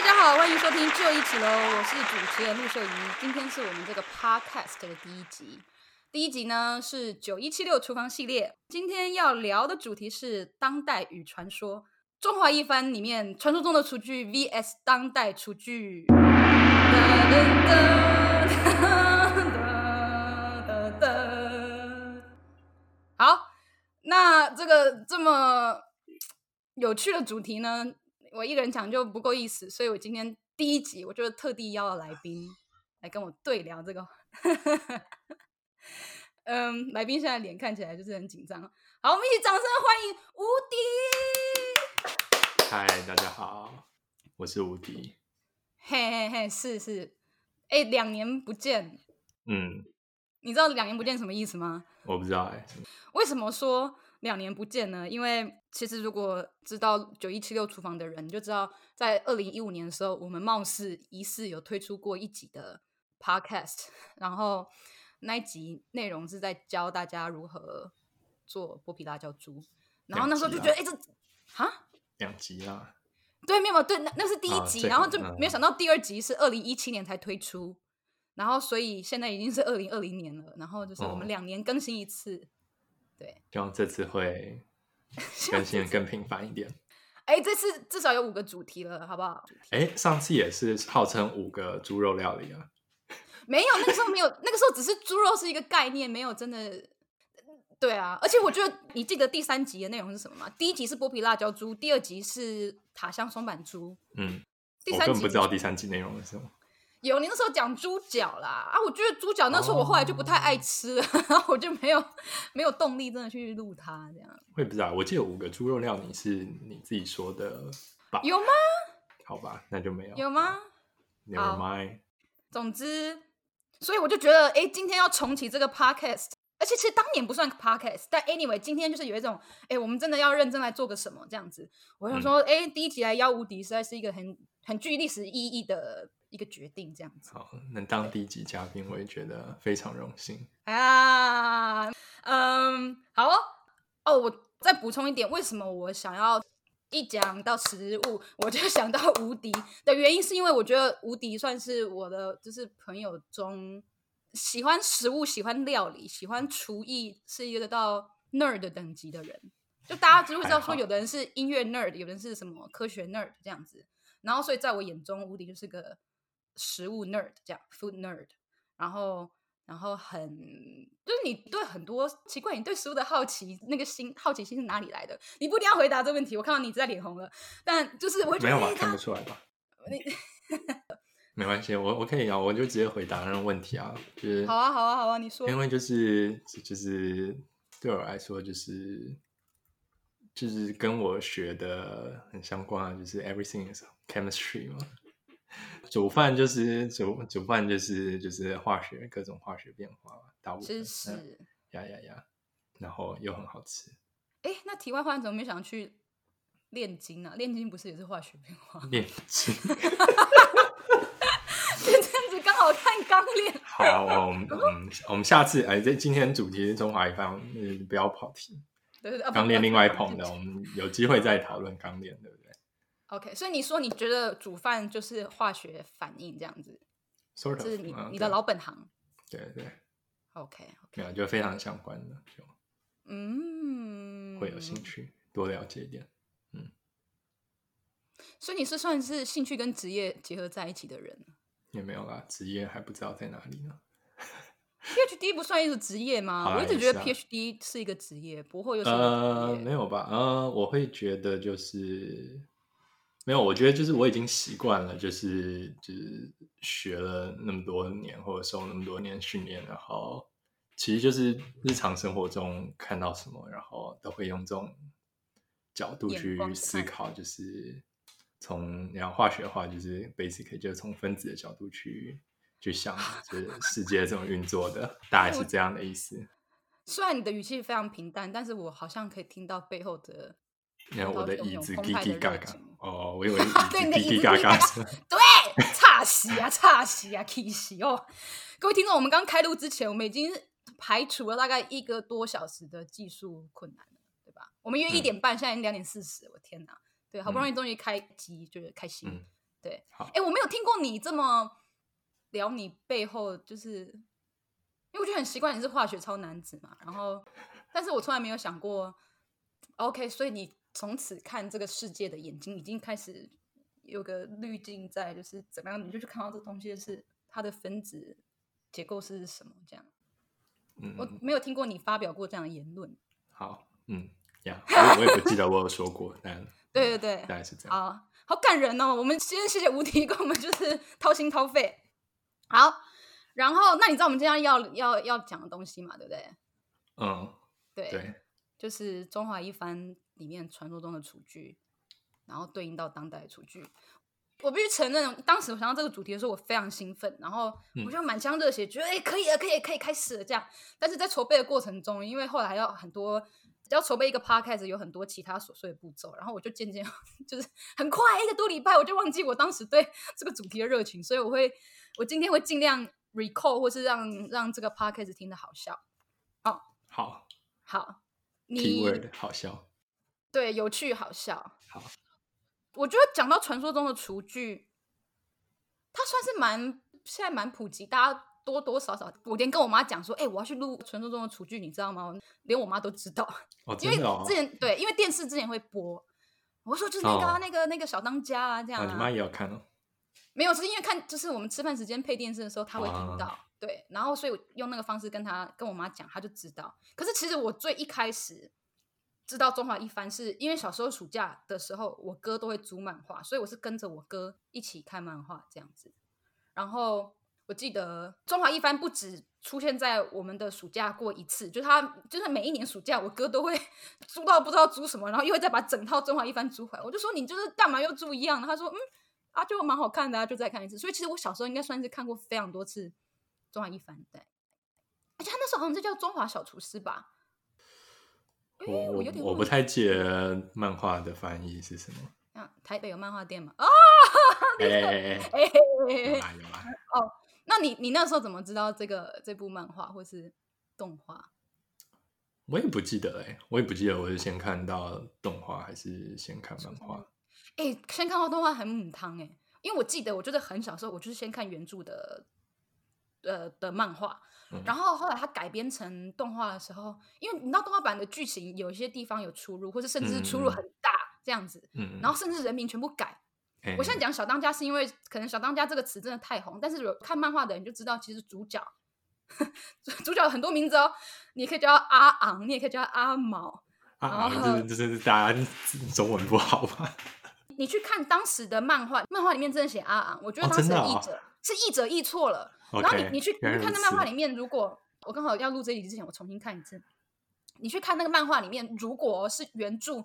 大家好，欢迎收听就一起喽！我是主持人陆秀仪，今天是我们这个 podcast 的第一集。第一集呢是九一七六厨房系列，今天要聊的主题是当代与传说，中华一番里面传说中的厨具 vs 当代厨具。噔噔噔噔噔。好，那这个这么有趣的主题呢？我一个人讲就不够意思，所以我今天第一集，我就特地邀了来宾来跟我对聊这个。嗯，来宾现在脸看起来就是很紧张。好，我们一起掌声欢迎无敌。嗨，大家好，我是无敌。嘿嘿嘿，是是，哎，两年不见。嗯，你知道两年不见什么意思吗？我不知道哎。为什么说？两年不见呢，因为其实如果知道九一七六厨房的人，就知道在二零一五年的时候，我们貌似疑似有推出过一集的 podcast，然后那一集内容是在教大家如何做剥皮辣椒猪，然后那时候就觉得，哎，这哈？两集啊，对，没有对，那那是第一集，啊、然后就没有想到第二集是二零一七年才推出，然后所以现在已经是二零二零年了，然后就是我们两年更新一次。哦对，希望这次会 更新的更频繁一点。哎，这次至少有五个主题了，好不好？哎，上次也是号称五个猪肉料理啊。没有，那个时候没有，那个时候只是猪肉是一个概念，没有真的。对啊，而且我觉得你记得第三集的内容是什么吗？第一集是剥皮辣椒猪，第二集是塔香松板猪。嗯，第三集我根本不知道第三集内容是什么。有，你那时候讲猪脚啦啊，我觉得猪脚那时候我后来就不太爱吃了，然后我就没有没有动力真的去录它这样。我也不知道，我记得五个猪肉料你是你自己说的吧？有吗？好吧，那就没有。有吗？Never mind。总之，所以我就觉得，哎，今天要重启这个 podcast，而且其实当年不算 podcast，但 anyway，今天就是有一种，哎，我们真的要认真来做个什么这样子。我想说，哎、嗯，第一集来邀无敌，实在是一个很很具历史意义的。一个决定这样子，好，能当第一集嘉宾，我也觉得非常荣幸啊。嗯，好哦，哦，我再补充一点，为什么我想要一讲到食物，我就想到无敌的原因，是因为我觉得无敌算是我的，就是朋友中喜欢食物、喜欢料理、喜欢厨艺，是一个到 nerd 等级的人。就大家只会知道说，有的人是音乐 nerd，有的人是什么科学 nerd 这样子。然后，所以在我眼中，无敌就是个。食物 nerd 这样，food nerd，然后然后很就是你对很多奇怪，你对食物的好奇那个心好奇心是哪里来的？你不一定要回答这个问题，我看到你在脸红了，但就是我觉得没有吧，看不出来吧？你没关系，我我可以啊，我就直接回答那个问题啊，就是好啊好啊好啊，你说，因为就是就是对我来说就是就是跟我学的很相关，就是 everything is chemistry 嘛。煮饭就是煮煮饭就是就是化学各种化学变化，大部分是呀呀呀，然后又很好吃。哎，那题外话，怎么没想去炼金呢？炼金不是也是化学变化？炼金，刚好看钢炼。好，我们嗯，我们下次哎，这今天主题是中华一番，嗯，不要跑题。对对，钢炼另外一捧的，我们有机会再讨论钢炼，对不对？OK，所以你说你觉得煮饭就是化学反应这样子，sort of, 是你、uh, 你的老本行。对对，OK，没有，就非常相关的，就嗯，会有兴趣多了解一点，嗯。所以你是算是兴趣跟职业结合在一起的人？也没有啦，职业还不知道在哪里呢。PhD 不算一个职业吗？啊、我一直觉得 PhD 是一个职业，不会有什么呃，没有吧？呃，我会觉得就是。没有，我觉得就是我已经习惯了，就是就是学了那么多年，或者受那么多年训练，然后其实就是日常生活中看到什么，然后都会用这种角度去思考，就是从然后化学的话，就是 basically 就是从分子的角度去去想，就是世界怎么运作的，大概是这样的意思。虽然你的语气非常平淡，但是我好像可以听到背后的。你看我的椅子叽叽嘎嘎哦，我以为椅子叽叽嘎嘎。对，差死 啊，差死啊，气席哦！各位听众，我们刚开录之前，我们已经排除了大概一个多小时的技术困难了，对吧？我们约一点半，嗯、现在已经两点四十，我天哪！对，好不容易终于开机，就是开心。对，好，哎，我没有听过你这么聊你背后，就是因为我觉得很习惯你是化学超男子嘛，然后，但是我从来没有想过，OK，所以你从此看这个世界的眼睛已经开始有个滤镜在，就是怎么样，你就去看到这东西是它的分子结构是什么这样。嗯，我没有听过你发表过这样的言论。好，嗯，呀、yeah，我我也不记得我有说过，但 对对对，大概是这样。好，好感人哦！我们先谢谢无敌，跟我们就是掏心掏肺。好，然后那你知道我们今天要要要讲的东西嘛？对不对？嗯，对对，就是中华一番里面传说中的厨具，然后对应到当代的厨具。我必须承认，当时我想到这个主题的时候，我非常兴奋，然后我就满腔热血，觉得哎，可以了，可以，可以开始了这样。但是在筹备的过程中，因为后来还要很多，要筹备一个 podcast，有很多其他琐碎的步骤，然后我就渐渐 就是很快一个多礼拜，我就忘记我当时对 这个主题的热情，所以我会，我今天会尽量 recall 或是让让这个 podcast 听得好笑。哦，好，好，你好笑，对，有趣好笑，好。我觉得讲到传说中的厨具，它算是蛮现在蛮普及，大家多多少少，我连跟我妈讲说，哎、欸，我要去录传说中的厨具，你知道吗？连我妈都知道，哦，因为之前对，因为电视之前会播，我说就是那个、啊哦、那个那个小当家啊这样啊，啊你妈也要看哦？没有，是因为看就是我们吃饭时间配电视的时候，她会听到，啊、对，然后所以我用那个方式跟她跟我妈讲，她就知道。可是其实我最一开始。知道中华一番是因为小时候暑假的时候，我哥都会租漫画，所以我是跟着我哥一起看漫画这样子。然后我记得中华一番不止出现在我们的暑假过一次，就他就是每一年暑假，我哥都会 租到不知道租什么，然后又会再把整套中华一番租回来。我就说你就是干嘛又租一样的？他说嗯啊，就蛮好看的啊，就再看一次。所以其实我小时候应该算是看过非常多次中华一番，对。而且他那时候好像就叫中华小厨师吧。我我我不太记得漫画的翻译是什么。啊，台北有漫画店吗？啊，哎哎哎哎，有啦有啦。哦，那你你那时候怎么知道这个这部漫画或是动画？我也不记得哎、欸，我也不记得我是先看到动画还是先看漫画。哎、欸，先看到动画很母汤哎，因为我记得我就是很小时候，我就是先看原著的呃的漫画。然后后来他改编成动画的时候，因为你知道动画版的剧情有一些地方有出入，或者甚至是出入很大这样子，嗯、然后甚至人名全部改。嗯、我现在讲小当家是因为可能小当家这个词真的太红，但是有看漫画的人就知道，其实主角主角有很多名字哦，你可以叫阿昂，你也可以叫阿毛。阿昂就是就是大家中文不好吧？你去看当时的漫画，漫画里面真的写阿昂，我觉得当时的译者、是译者译错了。然后你你去你去看那漫画里面，如果我刚好要录这一集之前，我重新看一次。你去看那个漫画里面，如果是原著，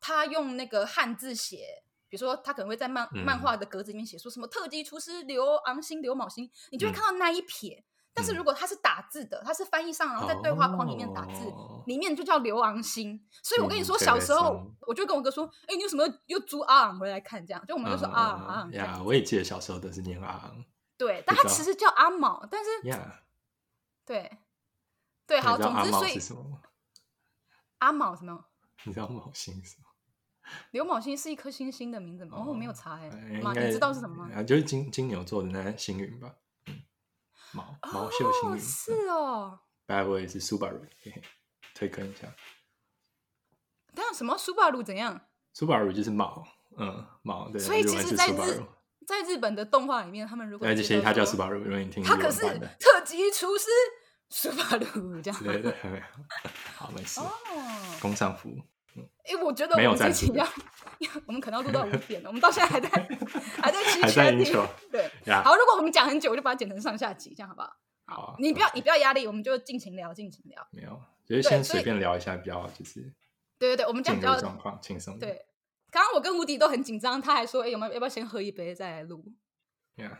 他用那个汉字写，比如说他可能会在漫、嗯、漫画的格子里面写说什么特级厨师刘昂星、刘昴星，你就会看到那一撇。嗯、但是如果他是打字的，他是翻译上，然后在对话框里面打字，哦、里面就叫刘昂星。所以我跟你说，小时候、嗯、我就跟我哥说：“哎，你有什么又租阿昂回来看？”这样，就我们就说阿昂昂。呀，我也记得小时候都是念阿昂。对，但他其实叫阿毛，但是.对，对，好，总之，所以阿毛什么？你知道毛星是吗？刘昴星是一颗星星的名字吗？哦，我没有查哎，妈，你知道是什么吗？啊，就是金金牛座的那星云吧，嗯，毛毛秀星云是哦。The way，是 Subaru，推坑一下。但什么 Subaru 怎样？Subaru 就是毛，嗯，毛对，所以其实在日。在日本的动画里面，他们如果而且他叫苏巴鲁，因为你听他可是特级厨师苏巴鲁这样。对对对，好没事。哦，工商服。哎，我觉得我们这期要，我们可能要录到五点了，我们到现在还在 还在期权里。对，好，如果我们讲很久，我就把它剪成上下集，这样好不好？好，你不要你不要压力，我们就尽情聊，尽情聊。没有，就是先随便聊一下，比较就是。对对对，我们讲比较状况轻松。对。刚刚我跟无敌都很紧张，他还说：“哎、欸，有没有要不要先喝一杯再来录？” Yeah.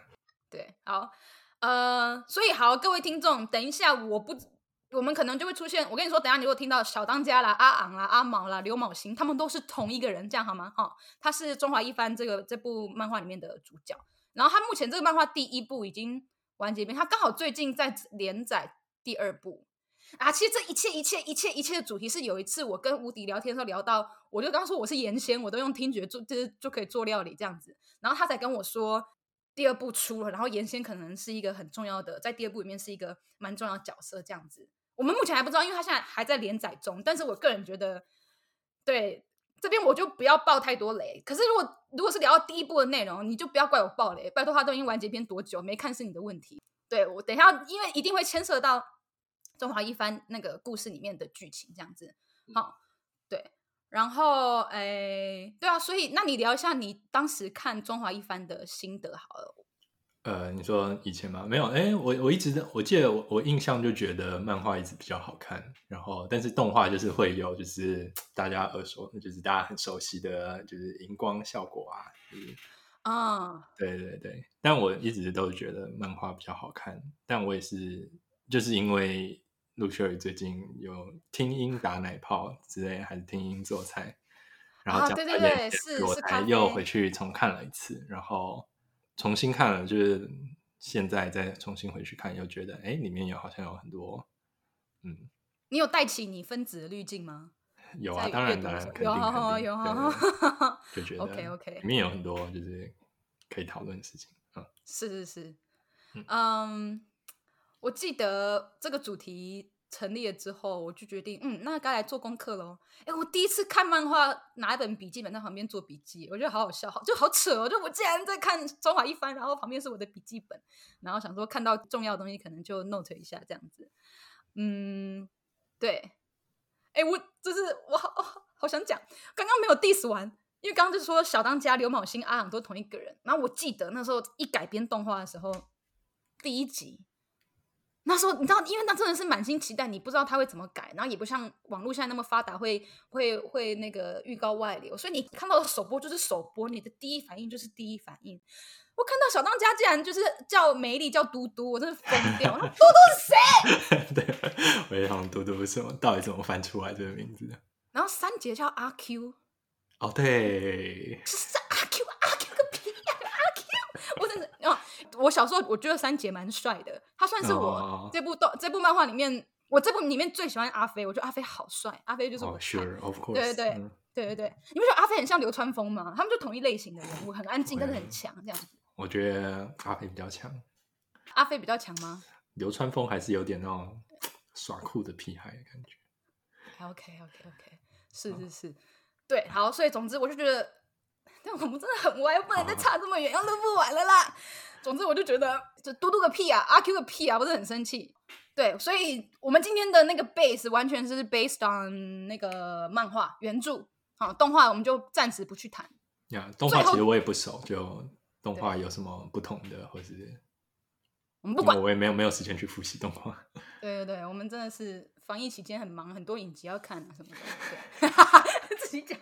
对，好，呃，所以好，各位听众，等一下，我不，我们可能就会出现。我跟你说，等一下你如果听到小当家啦、阿昂啦、阿毛啦、刘某星，他们都是同一个人，这样好吗？哦，他是中华一番这个这部漫画里面的主角。然后他目前这个漫画第一部已经完结篇，他刚好最近在连载第二部。啊，其实这一切一切一切一切的主题是有一次我跟吴迪聊天的时候聊到，我就刚说我是盐仙，我都用听觉做，就是就可以做料理这样子。然后他才跟我说第二部出了，然后严仙可能是一个很重要的，在第二部里面是一个蛮重要角色这样子。我们目前还不知道，因为他现在还在连载中。但是我个人觉得，对这边我就不要爆太多雷。可是如果如果是聊到第一部的内容，你就不要怪我爆雷。拜托，他都已经完结篇多久没看是你的问题。对我等一下，因为一定会牵涉到中华一番那个故事里面的剧情这样子。好，对，然后诶，对啊，所以那你聊一下你当时看中华一番的心得好了。呃，你说以前吗？没有，哎，我我一直我记得我我印象就觉得漫画一直比较好看，然后但是动画就是会有就是大家耳熟，就是大家很熟悉的就是荧光效果啊，就是啊，oh. 对对对，但我一直都觉得漫画比较好看，但我也是就是因为陆秀宇最近有听音打奶泡之类，还是听音做菜，然后讲对对对，是我才又回去重看了一次，然后。重新看了，就是现在再重新回去看，又觉得哎，里面有好像有很多，嗯，你有带起你分子的滤镜吗？有啊，当然当然，肯定有肯定有，就觉 得 OK OK，里面有很多就是可以讨论的事情，嗯，是是是，嗯，我记得这个主题。成立了之后，我就决定，嗯，那该来做功课喽。哎，我第一次看漫画，拿一本笔记本在旁边做笔记，我觉得好好笑，好就好扯哦。就我竟然在看《中华一番》，然后旁边是我的笔记本，然后想说看到重要的东西，可能就 note 一下这样子。嗯，对。哎，我就是我好好想讲，刚刚没有 diss 完，因为刚刚就是说小当家、刘昴星、阿昂都同一个人。然后我记得那时候一改编动画的时候，第一集。那时候你知道，因为那真的是满心期待，你不知道他会怎么改，然后也不像网络现在那么发达，会会会那个预告外流，所以你看到的首播就是首播，你的第一反应就是第一反应。我看到小当家竟然就是叫梅丽叫嘟嘟，我真的疯掉。那嘟嘟是谁？对，我也想嘟嘟是什么？到底怎么翻出来这个名字的？然后三姐叫阿 Q，哦对，是阿 Q 阿 Q 个屁呀阿 Q，我真的哦。我小时候我觉得三姐蛮帅的，他算是我这部动、oh. 这部漫画里面，我这部里面最喜欢阿飞。我觉得阿飞好帅，阿飞就是我。Oh, sure, of course. 对对对、嗯、对对对，你不觉得阿飞很像流川枫吗？他们就同一类型的人物，很安静但是很强这样子。我觉得阿飞比较强。阿飞比较强吗？流川枫还是有点那种耍酷的屁孩的感觉。OK OK OK，是是是，oh. 对，好，所以总之我就觉得，但我们真的很歪，不能再差这么远，要录不完了啦。总之，我就觉得这嘟嘟个屁啊，阿 Q 个屁啊，不是很生气。对，所以我们今天的那个 base 完全是 based on 那个漫画原著。好，动画我们就暂时不去谈。呀，yeah, 动画其实我也不熟，就动画有什么不同的，或是我们不管，我也没有没有时间去复习动画。对对对，我们真的是防疫期间很忙，很多影集要看啊什么的。对，自己讲。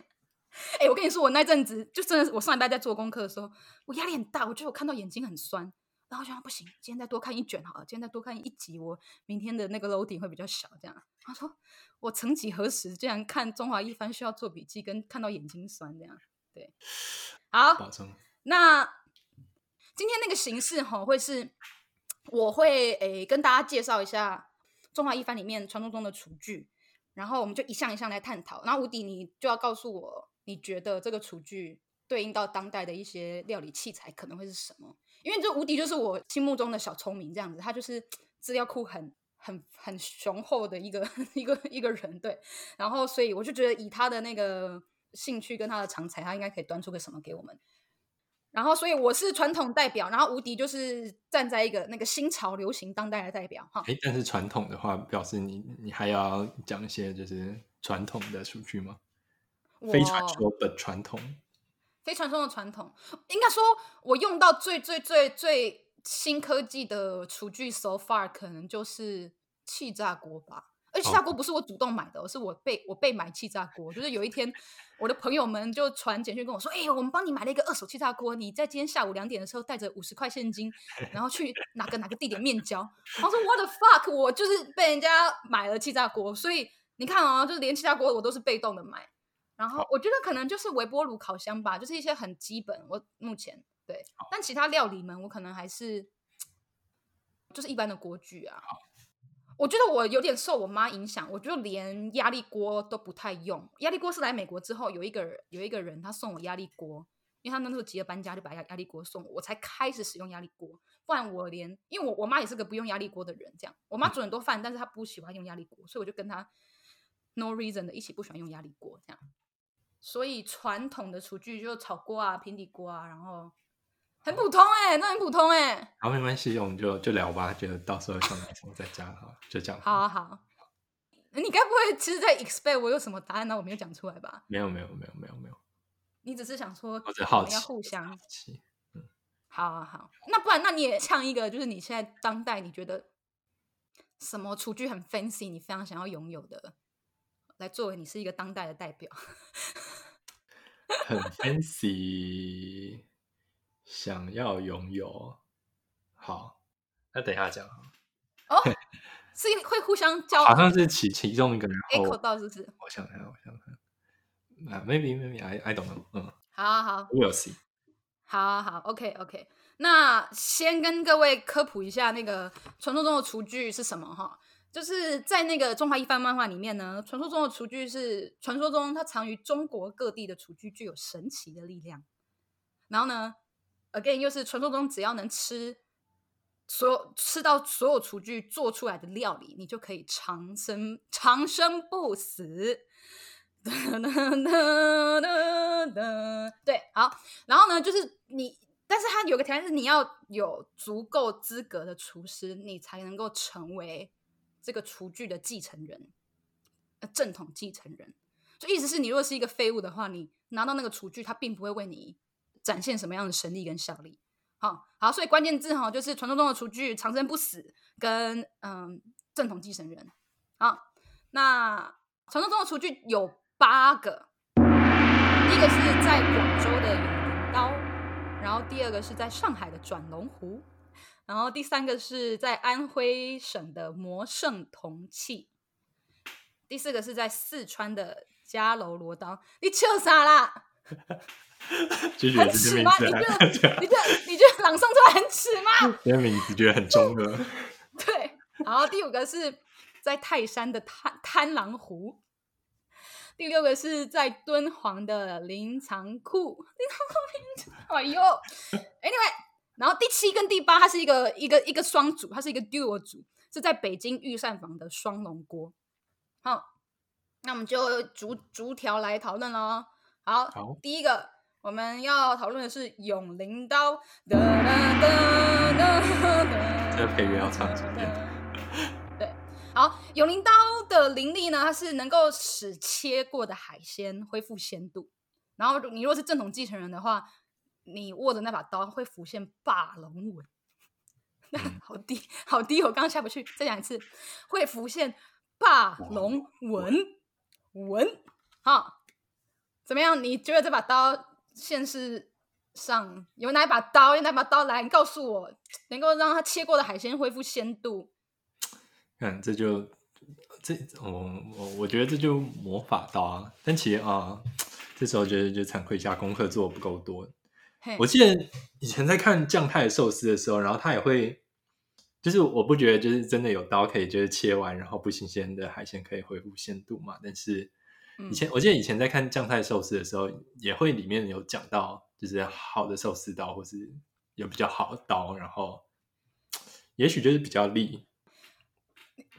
哎、欸，我跟你说，我那阵子就真的是，我上礼拜在做功课的时候，我压力很大。我觉得我看到眼睛很酸，然后我想不行，今天再多看一卷好了，今天再多看一集，我明天的那个 loading 会比较小。这样，他说我曾几何时竟然看中华一番需要做笔记，跟看到眼睛酸这样。对，好，那今天那个形式哈，会是我会诶、欸、跟大家介绍一下中华一番里面传说中的厨具，然后我们就一项一项来探讨。然后吴迪，你就要告诉我。你觉得这个厨具对应到当代的一些料理器材可能会是什么？因为这无敌就是我心目中的小聪明这样子，他就是 资料库很很很雄厚的一个 一个一个人，对。然后所以我就觉得以他的那个兴趣跟他的长才，他应该可以端出个什么给我们。然后所以我是传统代表，然后无敌就是站在一个那个新潮流行当代的代表哈。诶，但是传统的话，表示你你还要讲一些就是传统的厨具吗？非传说本传统，非传说的传统，应该说，我用到最最最最新科技的厨具，so far 可能就是气炸锅吧。而气炸锅不是我主动买的，哦、是我被我被买气炸锅。就是有一天，我的朋友们就传简讯跟我说：“哎、欸，我们帮你买了一个二手气炸锅，你在今天下午两点的时候带着五十块现金，然后去哪个哪个地点面交。”然后说：“What the fuck！” 我就是被人家买了气炸锅，所以你看啊、哦，就是连气炸锅我都是被动的买。然后我觉得可能就是微波炉、烤箱吧，就是一些很基本。我目前对，但其他料理们我可能还是就是一般的锅具啊。我觉得我有点受我妈影响，我就连压力锅都不太用。压力锅是来美国之后有一个有一个人他送我压力锅，因为他那时候急着搬家，就把压压力锅送我，我才开始使用压力锅。不然我连，因为我我妈也是个不用压力锅的人，这样我妈煮很多饭，但是她不喜欢用压力锅，所以我就跟她 no reason 的一起不喜欢用压力锅这样。所以传统的厨具就炒锅啊、平底锅啊，然后很普通哎、欸，那很普通哎、欸。好，没关系，我们就就聊吧，觉得到时候想买什么再加哈，就这样。好好好，你该不会其实在 expect 我有什么答案呢？我没有讲出来吧？没有没有没有没有没有。你只是想说，我只好奇，要互相好奇，嗯，好好好，那不然那你也唱一个，就是你现在当代你觉得什么厨具很 fancy，你非常想要拥有的，来作为你是一个当代的代表，很 fancy，想要拥有，好，那等一下讲哦，是会互相 交，好像是其其中一个人 echo 到是不是？我想看，我想看。啊，maybe maybe I I don't know，嗯，好啊好，We'll see，好啊好，OK OK，那先跟各位科普一下那个传说中的厨具是什么哈，就是在那个中华一番漫画里面呢，传说中的厨具是传说中它藏于中国各地的厨具具有神奇的力量，然后呢，again 又是传说中只要能吃所有吃到所有厨具做出来的料理，你就可以长生长生不死。对，好，然后呢，就是你，但是他有个条件是你要有足够资格的厨师，你才能够成为这个厨具的继承人，呃，正统继承人。就意思是你如果是一个废物的话，你拿到那个厨具，它并不会为你展现什么样的神力跟效力。好，好，所以关键字哈，就是传说中的厨具长生不死跟嗯正统继承人。好，那传说中的厨具有。八个，第一个是在广州的永灵刀，然后第二个是在上海的转龙壶，然后第三个是在安徽省的魔圣铜器，第四个是在四川的迦楼罗当。你笑啥啦？很耻吗？你觉得？你觉得？你觉得朗诵出来很耻吗？这名字觉得很中二。对，然后第五个是在泰山的贪贪狼湖。第六个是在敦煌的灵藏库，灵藏库，哎呦，Anyway，然后第七跟第八，它是一个一个一个双组，它是一个 duo 组，是在北京御膳房的双龙锅。好，那我们就逐逐条来讨论喽。好，好，第一个我们要讨论的是永灵刀。这个配乐要唱几遍？好，永灵刀的灵力呢，它是能够使切过的海鲜恢复鲜度。然后你如果是正统继承人的话，你握着那把刀会浮现霸龙纹。那好低，好低，我刚刚下不去，再讲一次，会浮现霸龙纹纹。好，怎么样？你觉得这把刀现世上有哪一把刀？有哪把刀来？你告诉我，能够让它切过的海鲜恢复鲜度？看，这就这，我我我觉得这就魔法刀啊。但其实啊，这时候觉得就惭愧一下，功课做的不够多。我记得以前在看将太寿司的时候，然后他也会，就是我不觉得就是真的有刀可以就是切完，然后不新鲜的海鲜可以恢复鲜度嘛。但是以前、嗯、我记得以前在看将太寿司的时候，也会里面有讲到，就是好的寿司刀或是有比较好的刀，然后也许就是比较利。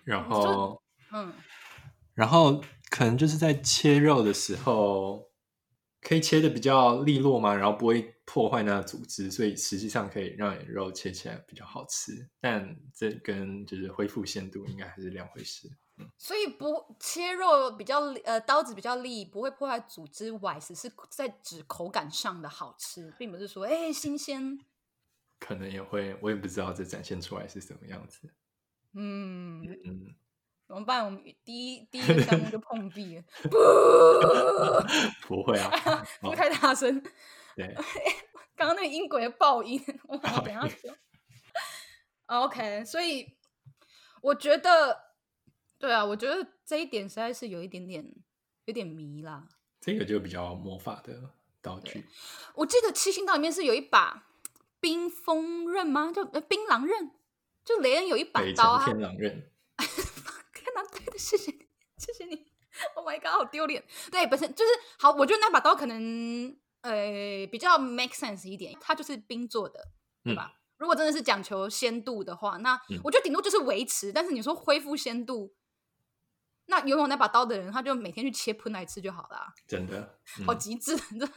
然后，嗯，然后可能就是在切肉的时候，可以切的比较利落嘛，然后不会破坏那个组织，所以实际上可以让你肉切起来比较好吃。但这跟就是恢复限度应该还是两回事。嗯，所以不切肉比较呃刀子比较利，不会破坏组织，外食是在指口感上的好吃，并不是说哎新鲜。可能也会，我也不知道这展现出来是什么样子。嗯嗯，怎么办？我们第一第一 个项目就碰壁了，不，不会啊，不太大声。对，刚刚那个音轨的爆音，我等下说。OK，所以我觉得，对啊，我觉得这一点实在是有一点点有点迷啦。这个就比较魔法的道具。我记得七星刀里面是有一把冰锋刃吗？就呃冰狼刃。就雷恩有一把刀啊！天狼刃，谢谢你，谢谢你。Oh my god，好丢脸。对，本身就是好，我觉得那把刀可能呃，比较 make sense 一点，它就是冰做的，对吧？嗯、如果真的是讲求鲜度的话，那我觉得顶多就是维持。嗯、但是你说恢复鲜度，那拥有那把刀的人，他就每天去切喷来吃就好了。真的，嗯、好极致，真的。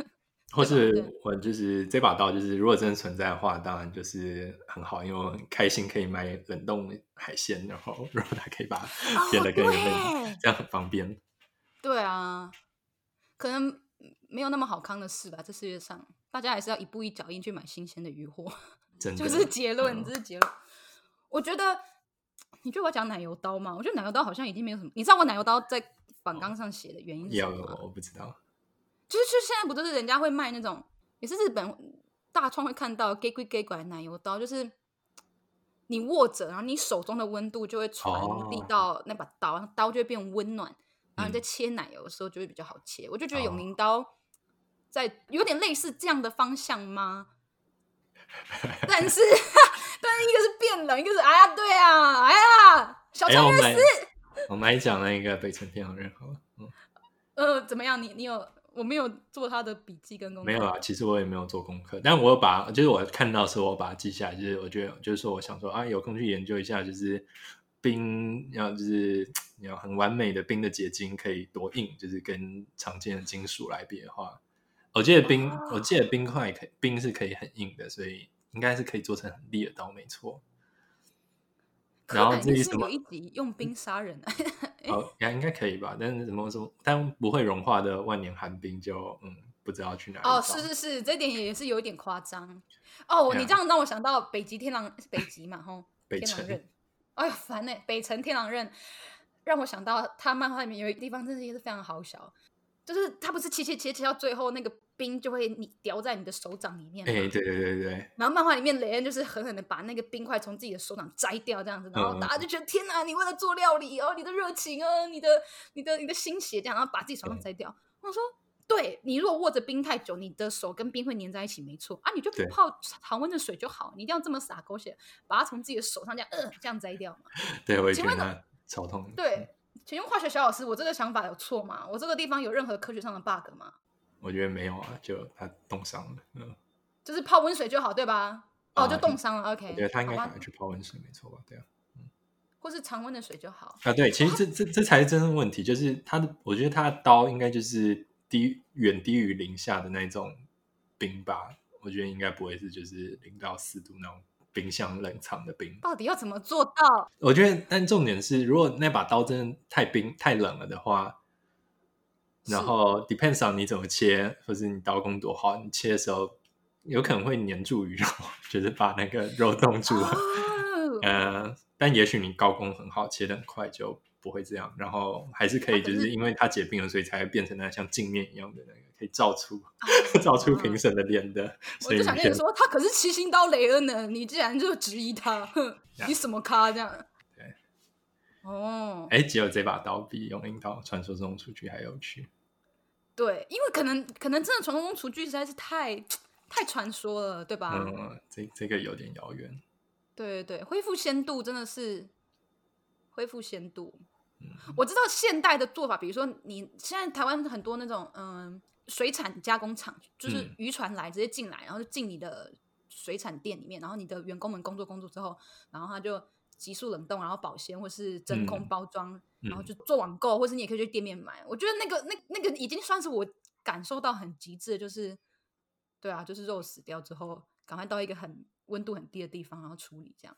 或是我就是这把刀，就是如果真的存在的话，当然就是很好，因为我很开心可以买冷冻海鲜，然后然后它可以把它变得更有味道，哦、这样很方便。对啊，可能没有那么好康的事吧。这世界上，大家还是要一步一脚印去买新鲜的鱼货。真的，就是结论，这、嗯、是结论。我觉得，你觉得我讲奶油刀吗？我觉得奶油刀好像已经没有什么。你知道我奶油刀在反纲上写的原因是什么吗？我不知道。就是，就现在不都是人家会卖那种，也是日本大创会看到给贵给拐奶油刀，就是你握着，然后你手中的温度就会传递到那把刀，然后刀就会变温暖，然后你在切奶油的时候就会比较好切。嗯、我就觉得永宁刀在有点类似这样的方向吗？但是，但是一个是变冷，一个是哎呀，对啊，哎呀，小乔律师，我们来讲那个北辰天狼刃好了，嗯，呃，怎么样？你你有？我没有做他的笔记跟功课。没有啊，其实我也没有做功课，但我有把，就是我看到的时候，我把它记下来。就是我觉得，就是说，我想说啊，有空去研究一下，就是冰要就是你 要很完美的冰的结晶可以多硬，就是跟常见的金属来比的话，我记得冰，啊、我记得冰块可以冰是可以很硬的，所以应该是可以做成很利的刀，没错。然后至于什么，一集用冰杀人啊？哦，应应该可以吧？但是什么什么，但不会融化的万年寒冰就嗯，不知道去哪里。哦，是是是，这点也是有一点夸张。哦，你这样让我想到北极天狼，北极嘛？吼，天狼刃。哎呦，烦呢！北辰天狼刃让我想到他漫画里面有一个地方，真的也是非常好笑，就是他不是切切切切到最后那个。冰就会你叼在你的手掌里面，哎、欸，对对对对。然后漫画里面雷恩就是狠狠的把那个冰块从自己的手掌摘掉，这样子，然后大家就觉得、嗯、天哪，你为了做料理哦，你的热情哦，你的你的你的心血这样，然后把自己手上摘掉。我、嗯、说，对你如果握着冰太久，你的手跟冰会粘在一起，没错啊，你就泡常温的水就好，你一定要这么洒狗血，把它从自己的手上这样，呃，这样摘掉嘛。对，我也觉得超痛。对，请问化学小老师，我这个想法有错吗？我这个地方有任何科学上的 bug 吗？我觉得没有啊，就他冻伤了，嗯，就是泡温水就好，对吧？哦，啊、就冻伤了，OK。我觉得他应该赶快去泡温水，没错吧？对啊，嗯，或是常温的水就好啊。对，其实这 这这才是真正问题，就是他的，我觉得他的刀应该就是低远低于零下的那种冰吧。我觉得应该不会是就是零到四度那种冰箱冷藏的冰。到底要怎么做到？我觉得，但重点是，如果那把刀真的太冰太冷了的话。然后 depends on 你怎么切，或是你刀工多好，你切的时候有可能会粘住鱼肉，就是把那个肉冻住。Oh. 呃，但也许你刀工很好，切的很快就不会这样。然后还是可以，就是因为它结冰了，所以才会变成那像镜面一样的那个，可以照出、oh. 照出评审的脸的。我就想跟你说，他可是七星刀雷恩呢，你竟然就质疑他，哼你什么咖这样？对，哦，哎，只有这把刀比永灵刀传说中出去还有趣。对，因为可能可能真的传说中厨具实在是太太传说了，对吧？嗯，这这个有点遥远。对对对，恢复鲜度真的是恢复鲜度。嗯，我知道现代的做法，比如说你现在台湾很多那种嗯水产加工厂，就是渔船来直接进来，然后就进你的水产店里面，然后你的员工们工作工作之后，然后他就。急速冷冻，然后保鲜，或是真空包装，嗯、然后就做网购，嗯、或是你也可以去店面买。我觉得那个、那、那个已经算是我感受到很极致的，就是，对啊，就是肉死掉之后，赶快到一个很温度很低的地方，然后处理这样。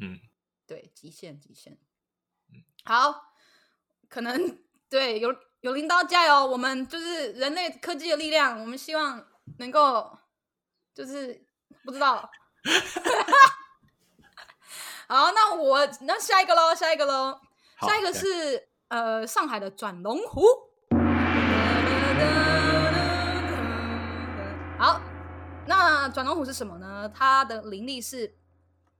嗯，对，极限极限。嗯，好，可能对有有领导加油，我们就是人类科技的力量，我们希望能够就是不知道。好，那我那下一个喽，下一个喽，下一个是呃上海的转龙湖。好，那转龙湖是什么呢？它的灵力是，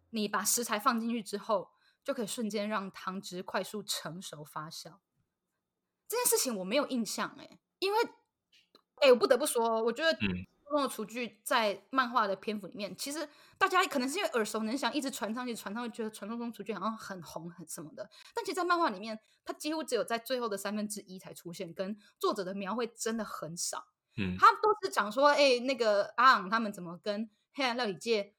你把食材放进去之后，就可以瞬间让汤汁快速成熟发酵。这件事情我没有印象哎，因为哎，我不得不说，我觉得。嗯中的厨具在漫画的篇幅里面，其实大家可能是因为耳熟能详，一直传上去，传上去，觉得传说中厨具好像很红很什么的。但其实，在漫画里面，它几乎只有在最后的三分之一才出现，跟作者的描绘真的很少。嗯，他都是讲说，哎、欸，那个阿昂他们怎么跟黑暗料理界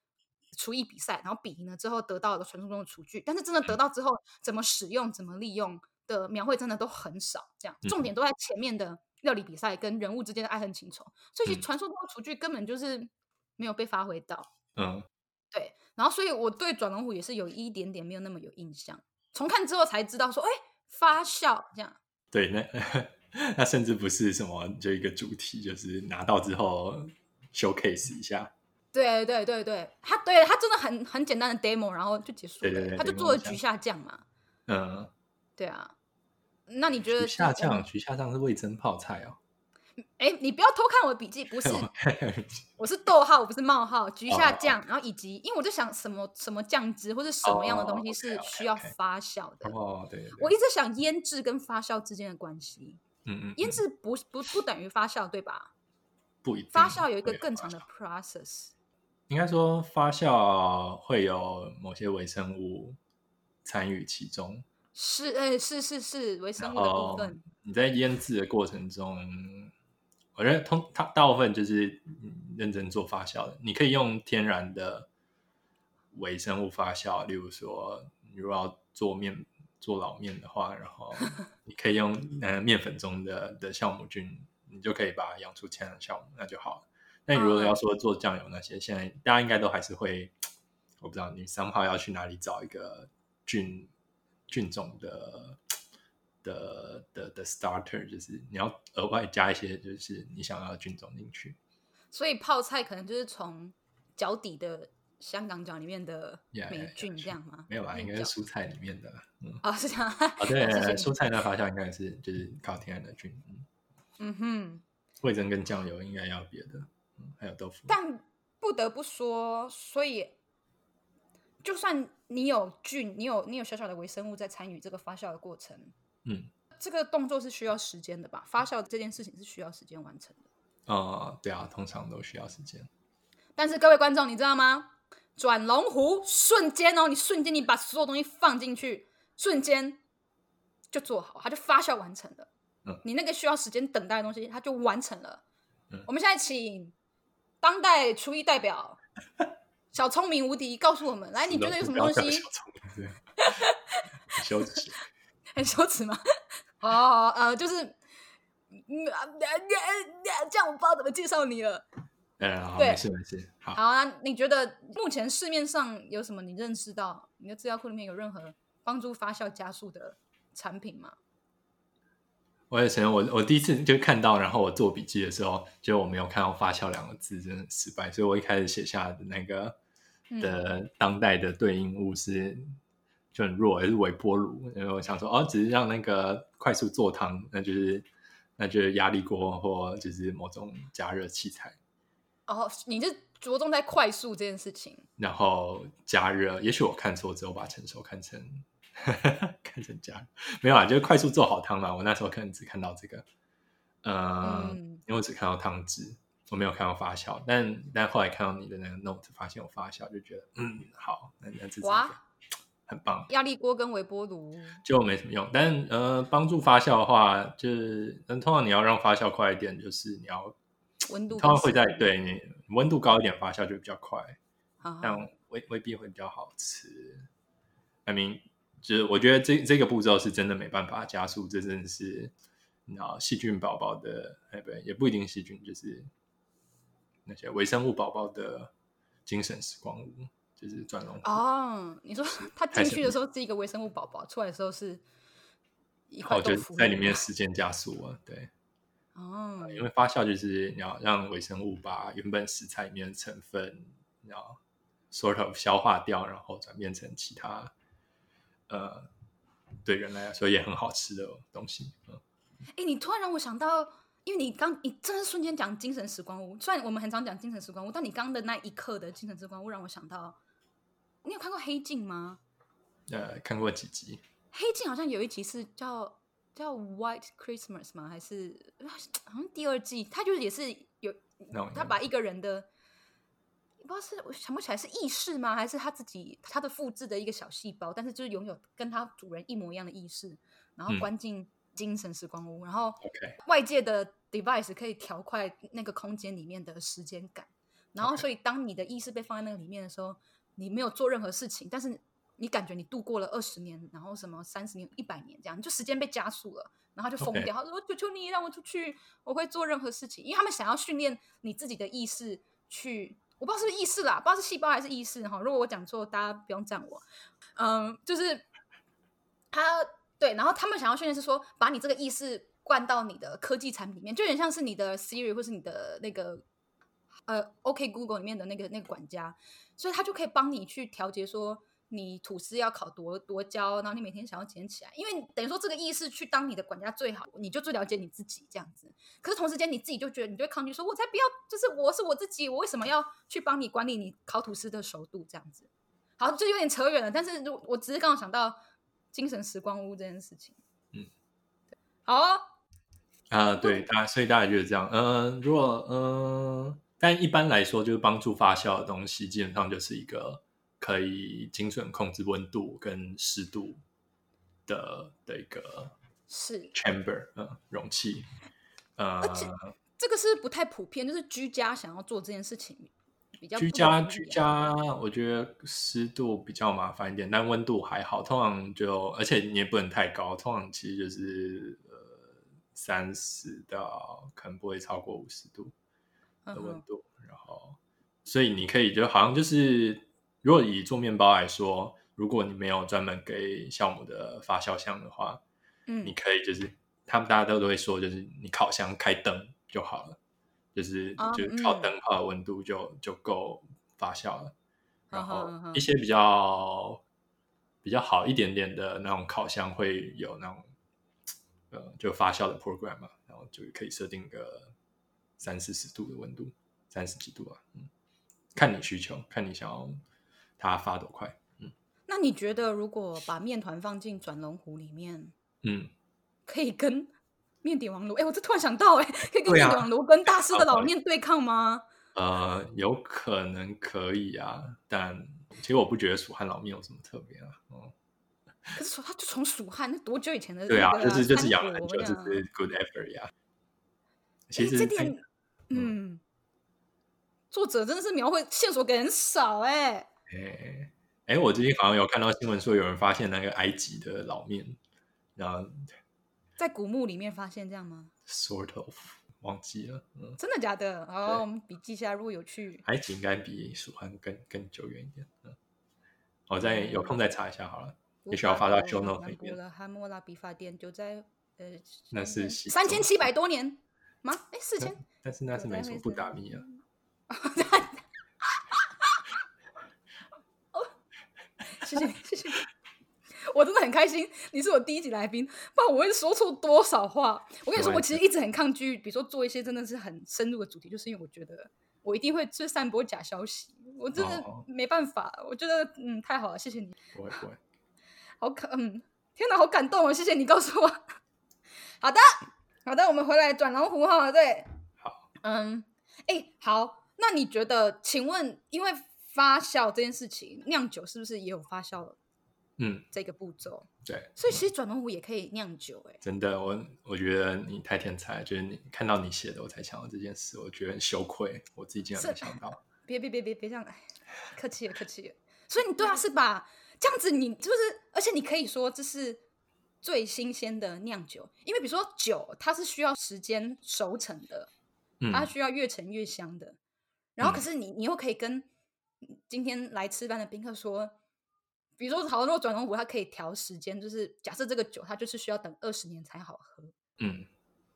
厨艺比赛，然后比赢了之后得到了传说中的厨具，但是真的得到之后、嗯、怎么使用、怎么利用的描绘真的都很少，这样重点都在前面的料理比赛跟人物之间的爱恨情仇，所以传说中的厨具根本就是没有被发挥到。嗯，对，然后所以我对转龙虎也是有一点点没有那么有印象，重看之后才知道说，哎、欸，发酵这样。对，那。那甚至不是什么，就一个主题，就是拿到之后 showcase 一下。对对对对，他对他真的很很简单的 demo，然后就结束了。对对对，他就做了菊下酱嘛。嗯，对啊。那你觉得菊下酱？菊下降是味增泡菜哦。哎，你不要偷看我的笔记，不是，我是逗号，我不是冒号。橘下酱，oh, 然后以及，因为我就想什么什么酱汁或者什么样的东西是需要发酵的。哦，对。我一直想腌制跟发酵之间的关系。嗯嗯，腌制不不不等于发酵，对吧？不一定，发酵有一个更长的 process。应该说发酵会有某些微生物参与其中。是，哎，是是是，微生物的部分。你在腌制的过程中，我觉得通它大部分就是认真做发酵的。你可以用天然的微生物发酵，例如说，你如果要做面。做老面的话，然后 你可以用呃面粉中的的酵母菌，你就可以把它养出天然酵母，那就好了。那你如果要说做酱油那些，现在大家应该都还是会，我不知道你 somehow 要去哪里找一个菌菌种的的的的 starter，就是你要额外加一些，就是你想要的菌种进去。所以泡菜可能就是从脚底的。香港脚里面的霉菌这样吗？Yeah, yeah, yeah, 没有吧，应该是蔬菜里面的。嗯，哦，是这样。哦，对，蔬菜的发酵应该是就是靠天然的菌。嗯，嗯哼，味噌跟酱油应该要别的。嗯，还有豆腐。但不得不说，所以就算你有菌，你有你有小小的微生物在参与这个发酵的过程，嗯，这个动作是需要时间的吧？发酵这件事情是需要时间完成的。哦，对啊，通常都需要时间。但是各位观众，你知道吗？转龙湖瞬间哦，你瞬间你把所有东西放进去，瞬间就做好，它就发酵完成了。嗯，你那个需要时间等待的东西，它就完成了。嗯，我们现在请当代厨艺代表小聪明无敌告诉我们，来，你觉得有什么东西？很羞耻，很羞耻吗？哦，呃，就是，嗯，这样我不知道怎么介绍你了。嗯，好，没事没事。好，好啊，你觉得目前市面上有什么你认识到你的资料库里面有任何帮助发酵加速的产品吗？我也承认，我我第一次就看到，然后我做笔记的时候，就我没有看到“发酵”两个字，真的很失败。所以我一开始写下的那个的当代的对应物是就很弱，还是微波炉。因为我想说，哦，只是让那个快速做汤，那就是那就是压力锅或就是某种加热器材。哦，你是着重在快速这件事情，然后加热。也许我看错，只有把成熟看成 看成加热，没有啊，就是快速做好汤嘛。我那时候可能只看到这个，呃、嗯，因为我只看到汤汁，我没有看到发酵。但但后来看到你的那个 note，发现有发酵，就觉得嗯，好，那那这是哇，很棒。压力锅跟微波炉就没什么用，但呃，帮助发酵的话，就是嗯，通常你要让发酵快一点，就是你要。温度，通常会在对你温度高一点发酵就比较快，好但未未必会比较好吃。I mean，就是我觉得这这个步骤是真的没办法加速，这真的是你知道细菌宝宝的，哎不对，也不一定细菌，就是那些微生物宝宝的精神时光屋，就是转龙。哦，你说他进去的时候是一个微生物宝宝，出来的时候是一块豆腐，哦，就在里面时间加速了，对。哦，因为发酵就是你要让微生物把原本食材里面的成分，你要 sort of 消化掉，然后转变成其他，呃，对人来说也很好吃的东西。嗯，哎，你突然让我想到，因为你刚你真的瞬间讲精神时光屋，虽然我们很常讲精神时光屋，但你刚的那一刻的精神时光屋让我想到，你有看过黑镜吗？呃，看过几集。黑镜好像有一集是叫。叫 White Christmas 吗？还是好像第二季？它就是也是有他把一个人的不知道是我想不起来是意识吗？还是他自己他的复制的一个小细胞？但是就是拥有跟他主人一模一样的意识，然后关进精神时光屋，然后外界的 device 可以调快那个空间里面的时间感，然后所以当你的意识被放在那个里面的时候，你没有做任何事情，但是你感觉你度过了二十年，然后什么三十年、一百年这样，你就时间被加速了，然后就疯掉。他说：“求求你让我出去，我会做任何事情。”因为他们想要训练你自己的意识去，我不知道是不是意识啦，不知道是细胞还是意识哈。如果我讲错，大家不用赞我。嗯，就是他对，然后他们想要训练是说，把你这个意识灌到你的科技产品里面，就有点像是你的 Siri 或是你的那个呃 OK Google 里面的那个那个管家，所以他就可以帮你去调节说。你吐司要烤多多焦，然后你每天想要捡起来，因为等于说这个意识去当你的管家最好，你就最了解你自己这样子。可是同时间你自己就觉得，你就会抗拒说，我才不要，就是我是我自己，我为什么要去帮你管理你烤吐司的熟度这样子？好，就有点扯远了。但是我只是刚刚想到精神时光屋这件事情。嗯，好啊、哦。啊，对，大家所以大家就是这样。嗯、呃，如果嗯、呃，但一般来说，就是帮助发酵的东西，基本上就是一个。可以精准控制温度跟湿度的的一个是 chamber，嗯，容器，呃，而且这个是不太普遍，就是居家想要做这件事情比较居家居家，我觉得湿度比较麻烦一点，但温度还好，通常就而且你也不能太高，通常其实就是呃三十到可能不会超过五十度的温度，嗯、然后所以你可以就好像就是。如果以做面包来说，如果你没有专门给酵母的发酵箱的话，嗯，你可以就是他们大家都都会说，就是你烤箱开灯就好了，就是、哦、就是靠灯泡的温度就、嗯、就够发酵了。然后一些比较、哦、比较好一点点的那种烤箱会有那种呃就发酵的 program 嘛，然后就可以设定个三四十度的温度，三十几度啊，嗯，看你需求，看你想要。它发多快？嗯，那你觉得如果把面团放进转龙壶里面，嗯，可以跟面点王炉？哎，我这突然想到，哎，可以跟面点王炉跟大师的老 面对抗吗？呃，有可能可以啊，但其实我不觉得蜀汉老面有什么特别啊。哦，可是说他就从蜀汉那多久以前的？对啊，就是就是养了很久，就是 good effort 呀。其实这点，嗯，作者真的是描绘线索给很少，哎。哎，哎，我最近好像有看到新闻说，有人发现那个埃及的老面，然后在古墓里面发现这样吗？Sort of，忘记了。嗯，真的假的？哦，我们笔记下，如果有去埃及，应该比蜀汉更更久远一点。嗯，我再有空再查一下好了，也许要发到 show note 里面。汉谟拉比法典就在呃，那是三千七百多年吗？哎，四千，但是那是美索不达米亚。谢谢你，谢谢你，我真的很开心，你是我第一集来宾，不然我会说错多少话。我跟你说，我其实一直很抗拒，比如说做一些真的是很深入的主题，就是因为我觉得我一定会去散播假消息，我真的没办法。哦、我觉得嗯，太好了，谢谢你。不会不会，好感嗯，天哪，好感动哦！谢谢你告诉我。好的，好的，我们回来转龙湖哈，对，好，嗯，哎，好，那你觉得？请问，因为。发酵这件事情，酿酒是不是也有发酵？嗯，这个步骤，对，所以其实转龙壶也可以酿酒，欸，哎，真的，我我觉得你太天才，就是你看到你写的，我才想到这件事，我觉得很羞愧，我自己竟然没想到。别别别别别这样，客气了客气了。所以你对啊，是吧？这样子，你就是，而且你可以说这是最新鲜的酿酒，因为比如说酒，它是需要时间熟成的，它需要越陈越香的。嗯，然后可是你你又可以跟今天来吃饭的宾客说，比如说，好，如果转龙壶它可以调时间，就是假设这个酒它就是需要等二十年才好喝，嗯，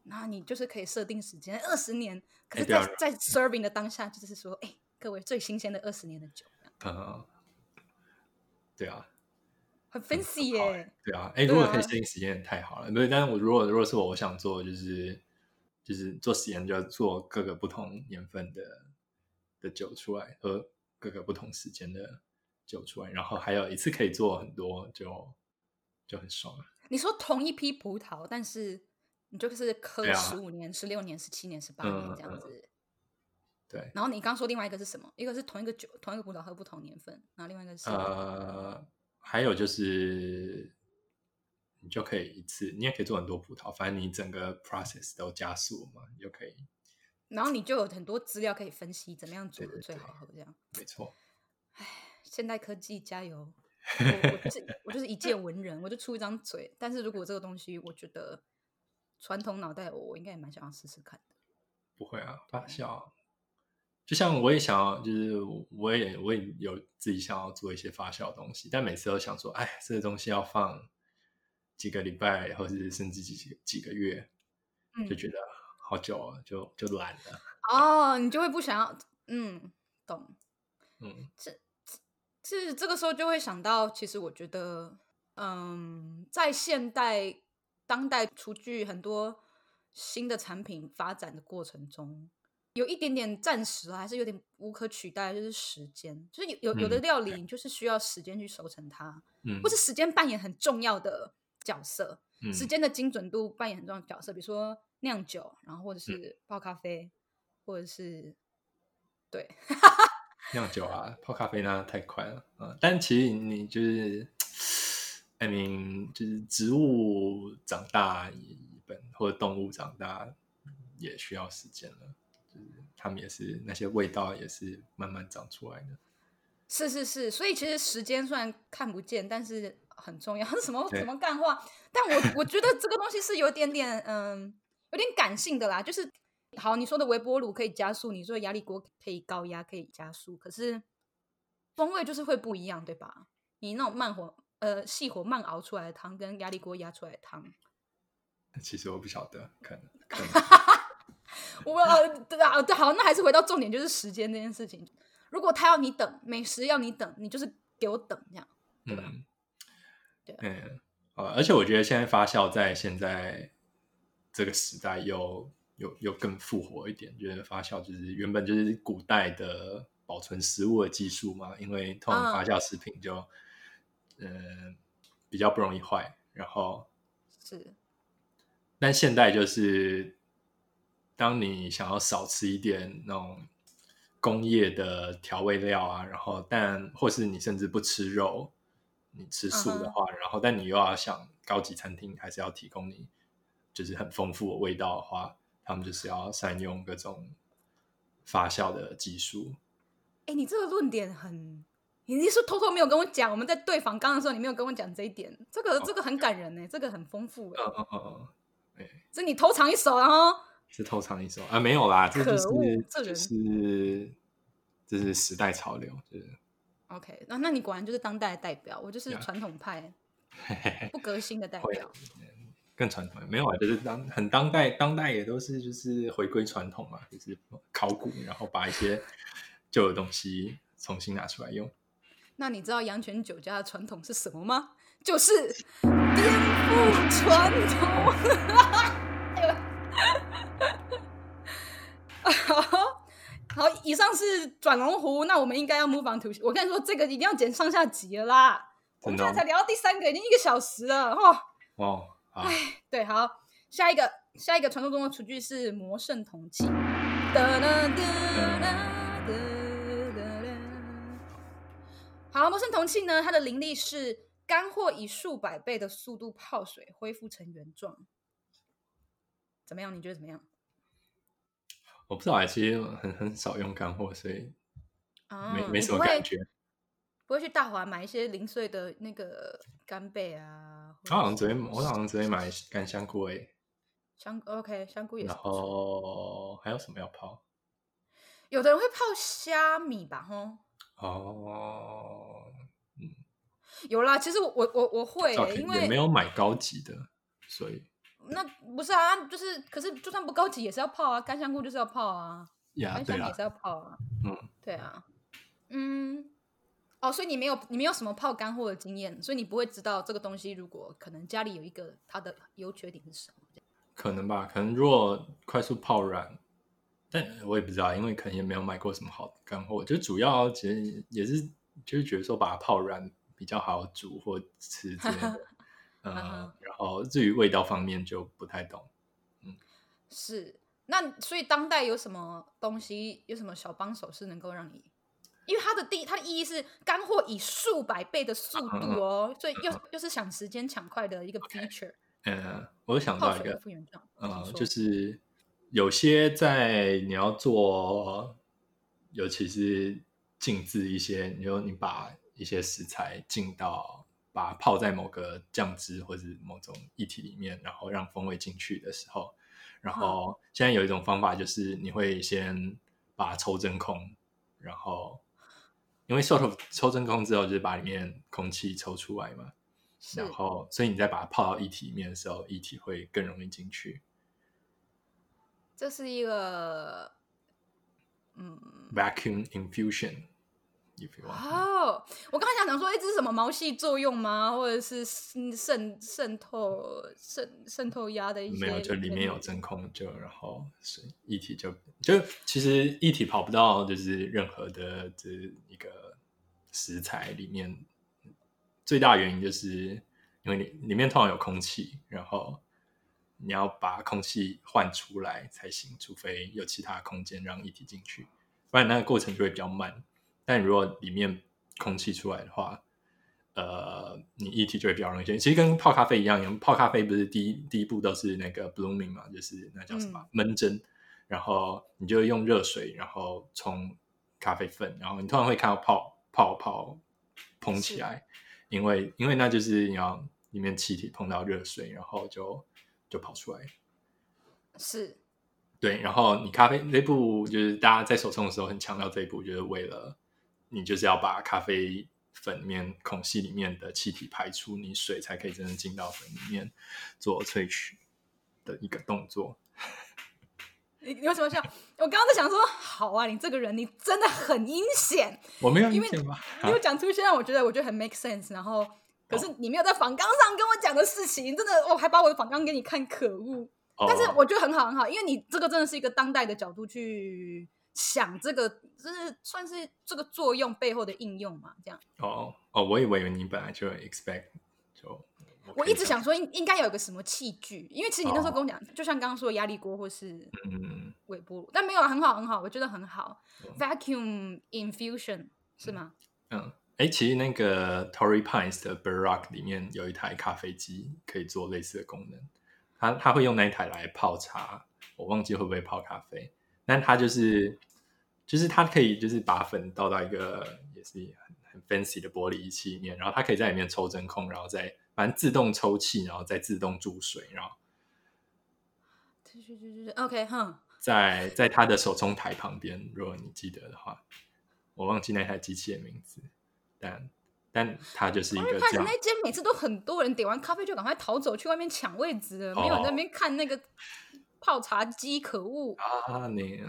那你就是可以设定时间二十年，可是在，在在 serving 的当下，就是说，哎，各位最新鲜的二十年的酒，嗯，对啊，很 fancy 耶，欸，对啊，哎，如果可以设定时间也太好了，对，但是我如果如果是我，我想做就是就是做实验，就要做各个不同年份的的酒出来喝。各个不同时间的酒出来，然后还有一次可以做很多，就就很爽了。你说同一批葡萄，但是你就是喝十五年、十六、啊、年、十七年、十八年这样子、嗯。对。然后你刚刚说另外一个是什么？一个是同一个酒，同一个葡萄喝不同年份，然后另外一个是……呃，还有就是你就可以一次，你也可以做很多葡萄，反正你整个 process 都加速嘛，你就可以。然后你就有很多资料可以分析，怎么样做的最好喝，这样。没错。唉，现代科技加油！我我就是我就是一介文人，我就出一张嘴。但是如果这个东西，我觉得传统脑袋我，我应该也蛮想要试试看的。不会啊，发酵。就像我也想要，就是我也我也有自己想要做一些发酵的东西，但每次都想说，哎，这个东西要放几个礼拜，或者是甚至几几几个月，嗯、就觉得。好久啊，就就懒了。哦，你就会不想要，嗯，懂，嗯，是是这个时候就会想到，其实我觉得，嗯，在现代当代厨具很多新的产品发展的过程中，有一点点暂时还是有点无可取代，就是时间，就是有有有的料理就是需要时间去熟成它，嗯，或是。时间扮演很重要的角色，嗯，时间的精准度扮演很重要的角色，比如说。酿酒，然后或者是泡咖啡，嗯、或者是对酿酒啊，泡咖啡那太快了，嗯，但其实你就是，I mean，就是植物长大一本或者动物长大也需要时间了，就是他们也是那些味道也是慢慢长出来的。是是是，所以其实时间虽然看不见，但是很重要。什么什么干话？但我我觉得这个东西是有点点嗯。有点感性的啦，就是好，你说的微波炉可以加速，你说的压力锅可以高压可以加速，可是风味就是会不一样，对吧？你那种慢火呃细火慢熬出来的汤，跟压力锅压出来的汤，其实我不晓得，可能，可能我呃对啊对，好，那还是回到重点，就是时间这件事情。如果他要你等，美食要你等，你就是给我等这样，对吧？嗯、对，嗯，而且我觉得现在发酵在现在。这个时代又又又更复活一点，觉得发酵就是原本就是古代的保存食物的技术嘛，因为通常发酵食品就嗯、呃、比较不容易坏，然后是，但现代就是当你想要少吃一点那种工业的调味料啊，然后但或是你甚至不吃肉，你吃素的话，嗯、然后但你又要想高级餐厅还是要提供你。就是很丰富的味道的话，他们就是要善用各种发酵的技术。哎、欸，你这个论点很，你是偷偷没有跟我讲？我们在对访刚的时候，你没有跟我讲这一点。这个、哦、这个很感人呢，这个很丰富哎。嗯嗯嗯嗯，哎，这你偷藏一手啊？是偷藏一手啊？没有啦，这就是恶这就是这是时代潮流，就是 OK。那那你果然就是当代的代表，我就是传统派，不革新的代表。更传统没有啊，就是当很当代，当代也都是就是回归传统嘛，就是考古，然后把一些旧的东西重新拿出来用。那你知道阳泉酒家的传统是什么吗？就是颠覆传统。好，以上是转龙湖，那我们应该要 move on to。我跟你说，这个一定要剪上下集了啦。我们现在才聊到第三个，已经一个小时了，哈。哦。哎，对，好，下一个，下一个传说中的厨具是魔圣铜器。好，魔圣铜器呢，它的灵力是干货以数百倍的速度泡水，恢复成原状。怎么样？你觉得怎么样？我不知道，其实很很少用干货，所以没没什么感觉。不会去大华买一些零碎的那个干贝啊？我好像只会，我好像只会买干香菇诶。香 OK，香菇也是。然后还有什么要泡？有的人会泡虾米吧？吼。哦，嗯，有啦。其实我我我会、欸，因为也没有买高级的，所以那不是啊，就是可是就算不高级也是要泡啊，干香菇就是要泡啊，干香米也是要泡啊。嗯，对啊，嗯。哦，所以你没有你没有什么泡干货的经验，所以你不会知道这个东西如果可能家里有一个它的优缺点是什么？可能吧，可能如果快速泡软，但我也不知道，因为可能也没有买过什么好的干货。就主要其实也是就是觉得说把它泡软比较好煮或吃之类的，嗯，然后至于味道方面就不太懂。嗯，是那所以当代有什么东西有什么小帮手是能够让你？因为它的第它的意义是干货以数百倍的速度哦，嗯、所以又、嗯、又是想时间抢快的一个 feature。嗯、呃，我想到一个，嗯，就是有些在你要做，尤其是静置一些，你说你把一些食材浸到，把它泡在某个酱汁或者某种液体里面，然后让风味进去的时候，然后现在有一种方法就是你会先把它抽真空，然后因为抽抽真空之后就是把里面空气抽出来嘛。然后，所以你再把它泡到液体里面的时候，液体会更容易进去。这是一个，嗯，vacuum infusion。哦，我刚才想讲说，哎，这是什么毛细作用吗？或者是渗渗透渗渗透压的一些？没有，就里面有真空，就然后是液体就就其实液体跑不到，就是任何的这一个食材里面。最大的原因就是因为你里面通常有空气，然后你要把空气换出来才行，除非有其他空间让液体进去，不然那个过程就会比较慢。但如果里面空气出来的话，呃，你液体就会比较容易进。其实跟泡咖啡一样，因为泡咖啡不是第一第一步都是那个 blooming 嘛，就是那叫什么、嗯、闷蒸，然后你就用热水，然后冲咖啡粉，然后你突然会看到泡泡泡膨起来。因为，因为那就是你要里面气体碰到热水，然后就就跑出来。是，对。然后你咖啡这步，就是大家在手冲的时候很强调这一步，就是为了你就是要把咖啡粉里面孔隙里面的气体排出，你水才可以真正进到粉里面做萃取的一个动作。你为什么笑？我刚刚在想说，好啊，你这个人，你真的很阴险。我没有阴险吧？因为讲出现在我觉得，我觉得很 make sense。然后，可是你没有在访纲上跟我讲的事情，真的，我还把我的访纲给你看，可恶。哦、但是我觉得很好，很好，因为你这个真的是一个当代的角度去想这个，就是算是这个作用背后的应用嘛，这样。哦哦，我以为你本来就 expect 就。我一直想说应应该有一个什么器具，因为其实你那时候跟我讲，哦、就像刚刚说的压力锅或是微波炉，嗯、但没有很好很好，我觉得很好。嗯、Vacuum infusion 是吗？嗯，哎、欸，其实那个 Torrey Pines 的 Barack 里面有一台咖啡机，可以做类似的功能。他他会用那一台来泡茶，我忘记会不会泡咖啡，但他就是就是他可以就是把粉倒到一个也是很很 fancy 的玻璃仪器里面，然后他可以在里面抽真空，然后再。反正自动抽气，然后再自动注水，然后，对对对对，OK，哼，在在他的手冲台旁边，如果你记得的话，我忘记那台机器的名字，但但他就是一个这样。那间每次都很多人点完咖啡就赶快逃走去外面抢位置没有人在那边看那个泡茶机，可恶啊！你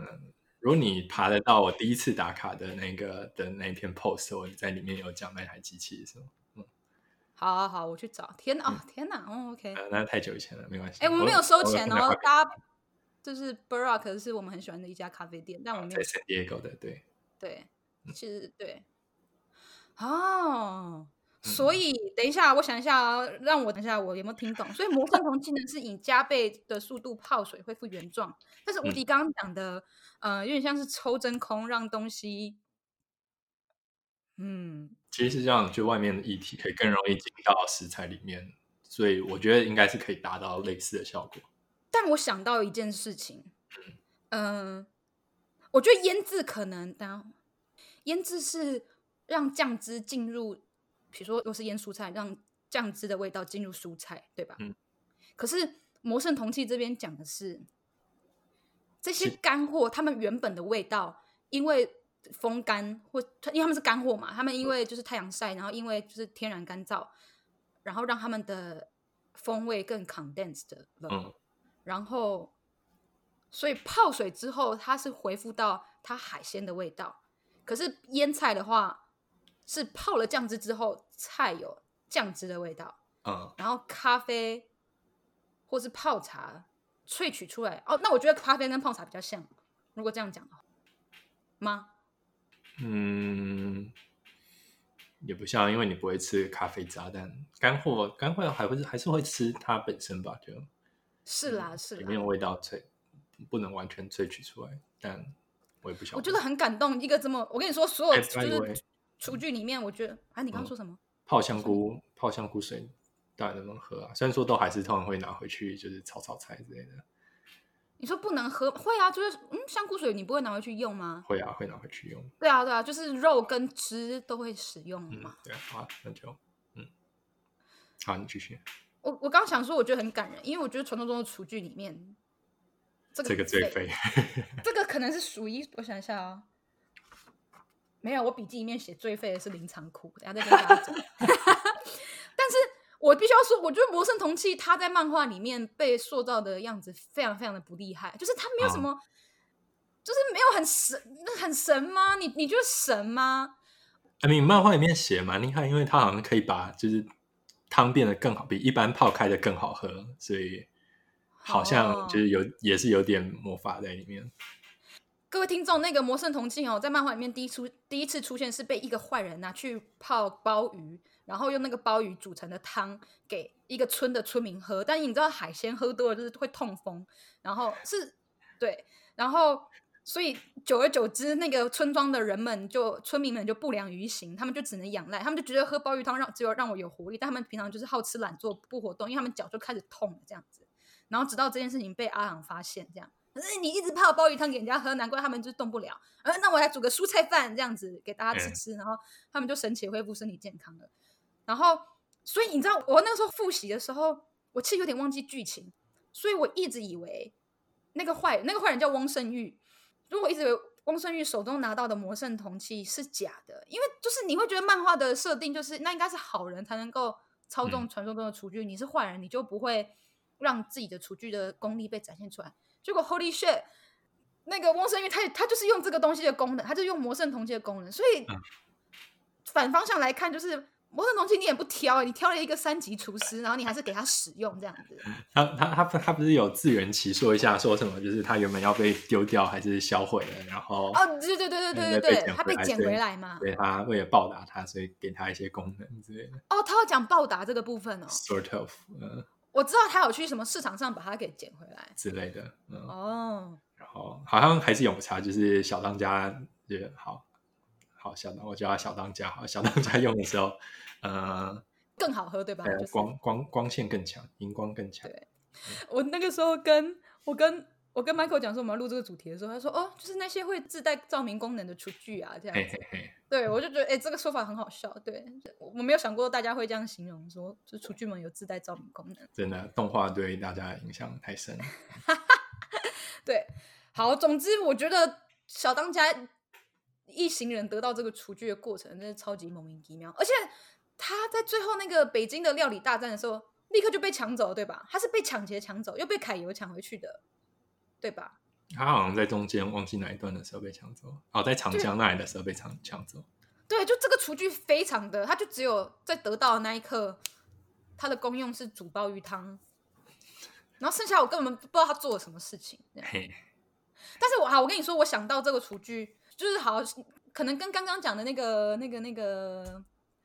如果你爬得到我第一次打卡的那个的那篇 post，我在里面有讲那台机器是吗？好好好，我去找。天哪，哦天哪，哦 OK，那太久以前了，没关系。哎，我们没有收钱哦，大家就是 Burruck 是我们很喜欢的一家咖啡店，但我们没有。在 San Diego 的，对对，其实对。哦，所以等一下，我想一下啊，让我等一下，我有没有听懂？所以魔圣铜技能是以加倍的速度泡水恢复原状，但是无敌刚刚讲的，呃，有点像是抽真空让东西。嗯，其实是这样，就外面的液体可以更容易进到食材里面，所以我觉得应该是可以达到类似的效果。但我想到一件事情，嗯、呃，我觉得腌制可能，当腌制是让酱汁进入，比如说如果是腌蔬菜，让酱汁的味道进入蔬菜，对吧？嗯。可是魔圣铜器这边讲的是，这些干货，它们原本的味道，因为。风干或因为他们是干货嘛，他们因为就是太阳晒，然后因为就是天然干燥，然后让他们的风味更 condensed 了。嗯。然后，所以泡水之后，它是恢复到它海鲜的味道。可是腌菜的话，是泡了酱汁之后，菜有酱汁的味道。嗯。然后咖啡或是泡茶萃取出来，哦，那我觉得咖啡跟泡茶比较像。如果这样讲的话，吗？嗯，也不像，因为你不会吃咖啡渣，但干货干货还会是还是会吃它本身吧？就是啦，是啦，里面有味道萃不能完全萃取出来，但我也不晓得。我觉得很感动，一个这么我跟你说，所有就是厨具里面，我觉得啊，你刚刚说什么？泡香菇，泡香菇水，大家能不能喝啊？虽然说都还是通常会拿回去，就是炒炒菜之类的。你说不能喝，会啊，就是嗯，香菇水你不会拿回去用吗？会啊，会拿回去用。对啊，对啊，就是肉跟汁都会使用嘛。嗯、对啊，好，那就嗯，好，你继续。我我刚想说，我觉得很感人，因为我觉得传说中的厨具里面，这个这个最废，这个可能是数一我想一下啊、哦，没有，我笔记里面写最废的是林长库，等下再跟大家讲。但是。我必须要说，我觉得魔圣铜器他在漫画里面被塑造的样子非常非常的不厉害，就是他没有什么，哦、就是没有很神，很神吗？你你觉得神吗？I mean, 漫画里面写蛮厉害，因为他好像可以把就是汤变得更好，比一般泡开的更好喝，所以好像就是有、哦、也是有点魔法在里面。各位听众，那个魔圣铜镜哦，在漫画里面第一出第一次出现是被一个坏人拿去泡鲍鱼。然后用那个鲍鱼煮成的汤给一个村的村民喝，但你知道海鲜喝多了就是会痛风，然后是，对，然后所以久而久之，那个村庄的人们就村民们就不良于行，他们就只能仰赖，他们就觉得喝鲍鱼汤让只有让我有活力，但他们平常就是好吃懒做不活动，因为他们脚就开始痛了这样子，然后直到这件事情被阿朗发现，这样，可是你一直泡鲍鱼汤给人家喝，难怪他们就动不了，呃，那我来煮个蔬菜饭这样子给大家吃吃，然后他们就神奇恢复身体健康了。然后，所以你知道，我那时候复习的时候，我其实有点忘记剧情，所以我一直以为那个坏，那个坏人叫翁圣玉。如果我一直以为翁圣玉手中拿到的魔圣铜器是假的，因为就是你会觉得漫画的设定就是那应该是好人才能够操纵传说中的厨具，嗯、你是坏人，你就不会让自己的厨具的功力被展现出来。结果 Holy shit，那个翁圣玉他他就是用这个东西的功能，他就用魔圣同器的功能，所以反方向来看就是。魔圣同器你也不挑，你挑了一个三级厨师，然后你还是给他使用这样子。他他他他不是有自圆其说一下，说什么就是他原本要被丢掉还是销毁了，然后哦对对对对对对对，他被捡回来嘛。对，他为了报答他，所以给他一些功能之类的。哦，他要讲报答这个部分哦。Sort of，嗯，我知道他有去什么市场上把它给捡回来之类的。嗯、哦，然后好像还是永茶，就是小当家觉得好。好，小当我叫他小当家。好，小当家用的时候，呃，更好喝，对吧？呃、光光光线更强，荧光更强。对，我那个时候跟我跟我跟 Michael 讲说我们要录这个主题的时候，他说：“哦，就是那些会自带照明功能的厨具啊，这样子。嘿嘿嘿”对，我就觉得，哎、欸，这个说法很好笑。对，我没有想过大家会这样形容，说就厨具们有自带照明功能。真的，动画对大家影响太深。对，好，总之我觉得小当家。一行人得到这个厨具的过程真是超级莫名其妙，而且他在最后那个北京的料理大战的时候，立刻就被抢走了，对吧？他是被抢劫抢走，又被凯油抢回去的，对吧？他好像在中间忘记哪一段的时候被抢走，哦，在长江那里的时候被抢抢走。对，就这个厨具非常的，他就只有在得到的那一刻，它的功用是煮鲍鱼汤，然后剩下我根本不知道他做了什么事情。但是我好，我跟你说，我想到这个厨具。就是好，可能跟刚刚讲的那个、那个、那个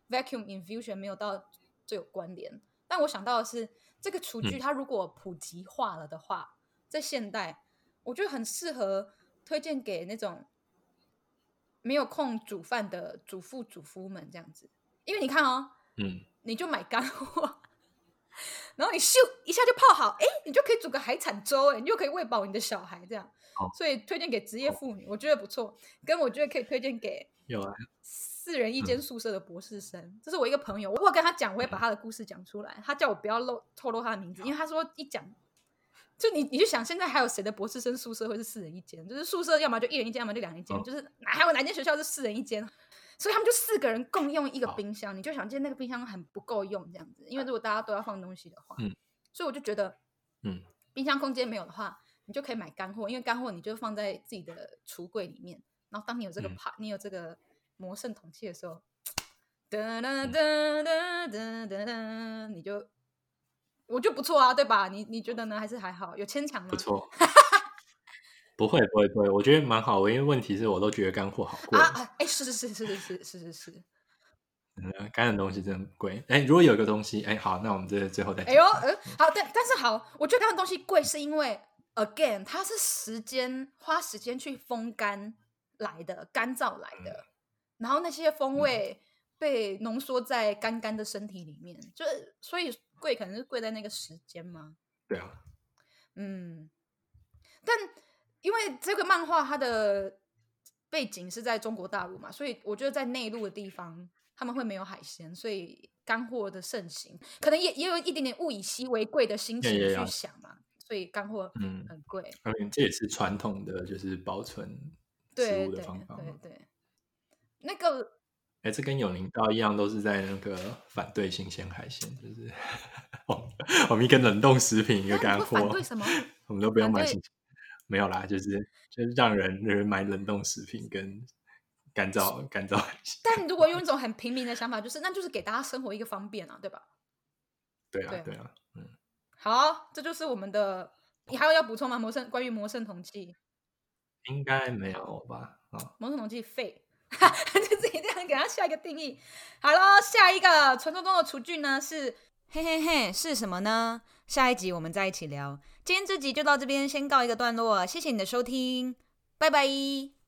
vacuum infusion 没有到最有关联。但我想到的是，这个厨具它如果普及化了的话，嗯、在现代，我觉得很适合推荐给那种没有空煮饭的主妇、主夫们这样子。因为你看哦，嗯，你就买干货，然后你咻一下就泡好，哎，你就可以煮个海产粥，哎，你就可以喂饱你的小孩这样。所以推荐给职业妇女，我觉得不错。跟我觉得可以推荐给有啊四人一间宿舍的博士生，这是我一个朋友。我会跟他讲，我会把他的故事讲出来。他叫我不要露透露他的名字，因为他说一讲，就你你就想现在还有谁的博士生宿舍会是四人一间？就是宿舍要么就一人一间，要么就两人一间，就是哪还有哪间学校是四人一间？所以他们就四个人共用一个冰箱，你就想见那个冰箱很不够用这样子。因为如果大家都要放东西的话，所以我就觉得，嗯，冰箱空间没有的话。你就可以买干货，因为干货你就放在自己的橱柜里面。然后当你有这个帕，嗯、你有这个魔圣铜器的时候，哒哒哒哒哒哒哒，你就我就不错啊，对吧？你你觉得呢？还是还好？有牵强吗？不错，不会不会不会，我觉得蛮好的。因为问题是我都觉得干货好贵啊！哎，是是是是是是是是是，嗯，干的东西真的贵。哎，如果有一个东西，哎，好，那我们这最后再。哎呦，呃，好，但但是好，我觉得干的东西贵是因为。Again，它是时间花时间去风干来的，干燥来的，嗯、然后那些风味被浓缩在干干的身体里面，嗯、就是所以贵可能是贵在那个时间吗？对啊，嗯，但因为这个漫画它的背景是在中国大陆嘛，所以我觉得在内陆的地方他们会没有海鲜，所以干货的盛行，可能也也有一点点物以稀为贵的心情去想嘛。所以干货嗯很贵，嗯，这也是传统的就是保存食物的方法。对对，对，对，那个，哎、欸，这跟永宁道一样，都是在那个反对新鲜海鲜，就是我们一个冷冻食品，一个干货。反对什么？我们都不用买新鲜，没有啦，就是就是让人人买冷冻食品跟干燥干燥。但如果用一种很平民的想法，就是那就是给大家生活一个方便啊，对吧？对啊，对啊，嗯。好，这就是我们的。你还有要补充吗？魔圣关于魔圣铜器，应该没有吧？啊，魔圣铜器废，就自己这样给他下一个定义。好了，下一个传说中的厨具呢是嘿嘿嘿，是什么呢？下一集我们再一起聊。今天这集就到这边，先告一个段落。谢谢你的收听，拜拜。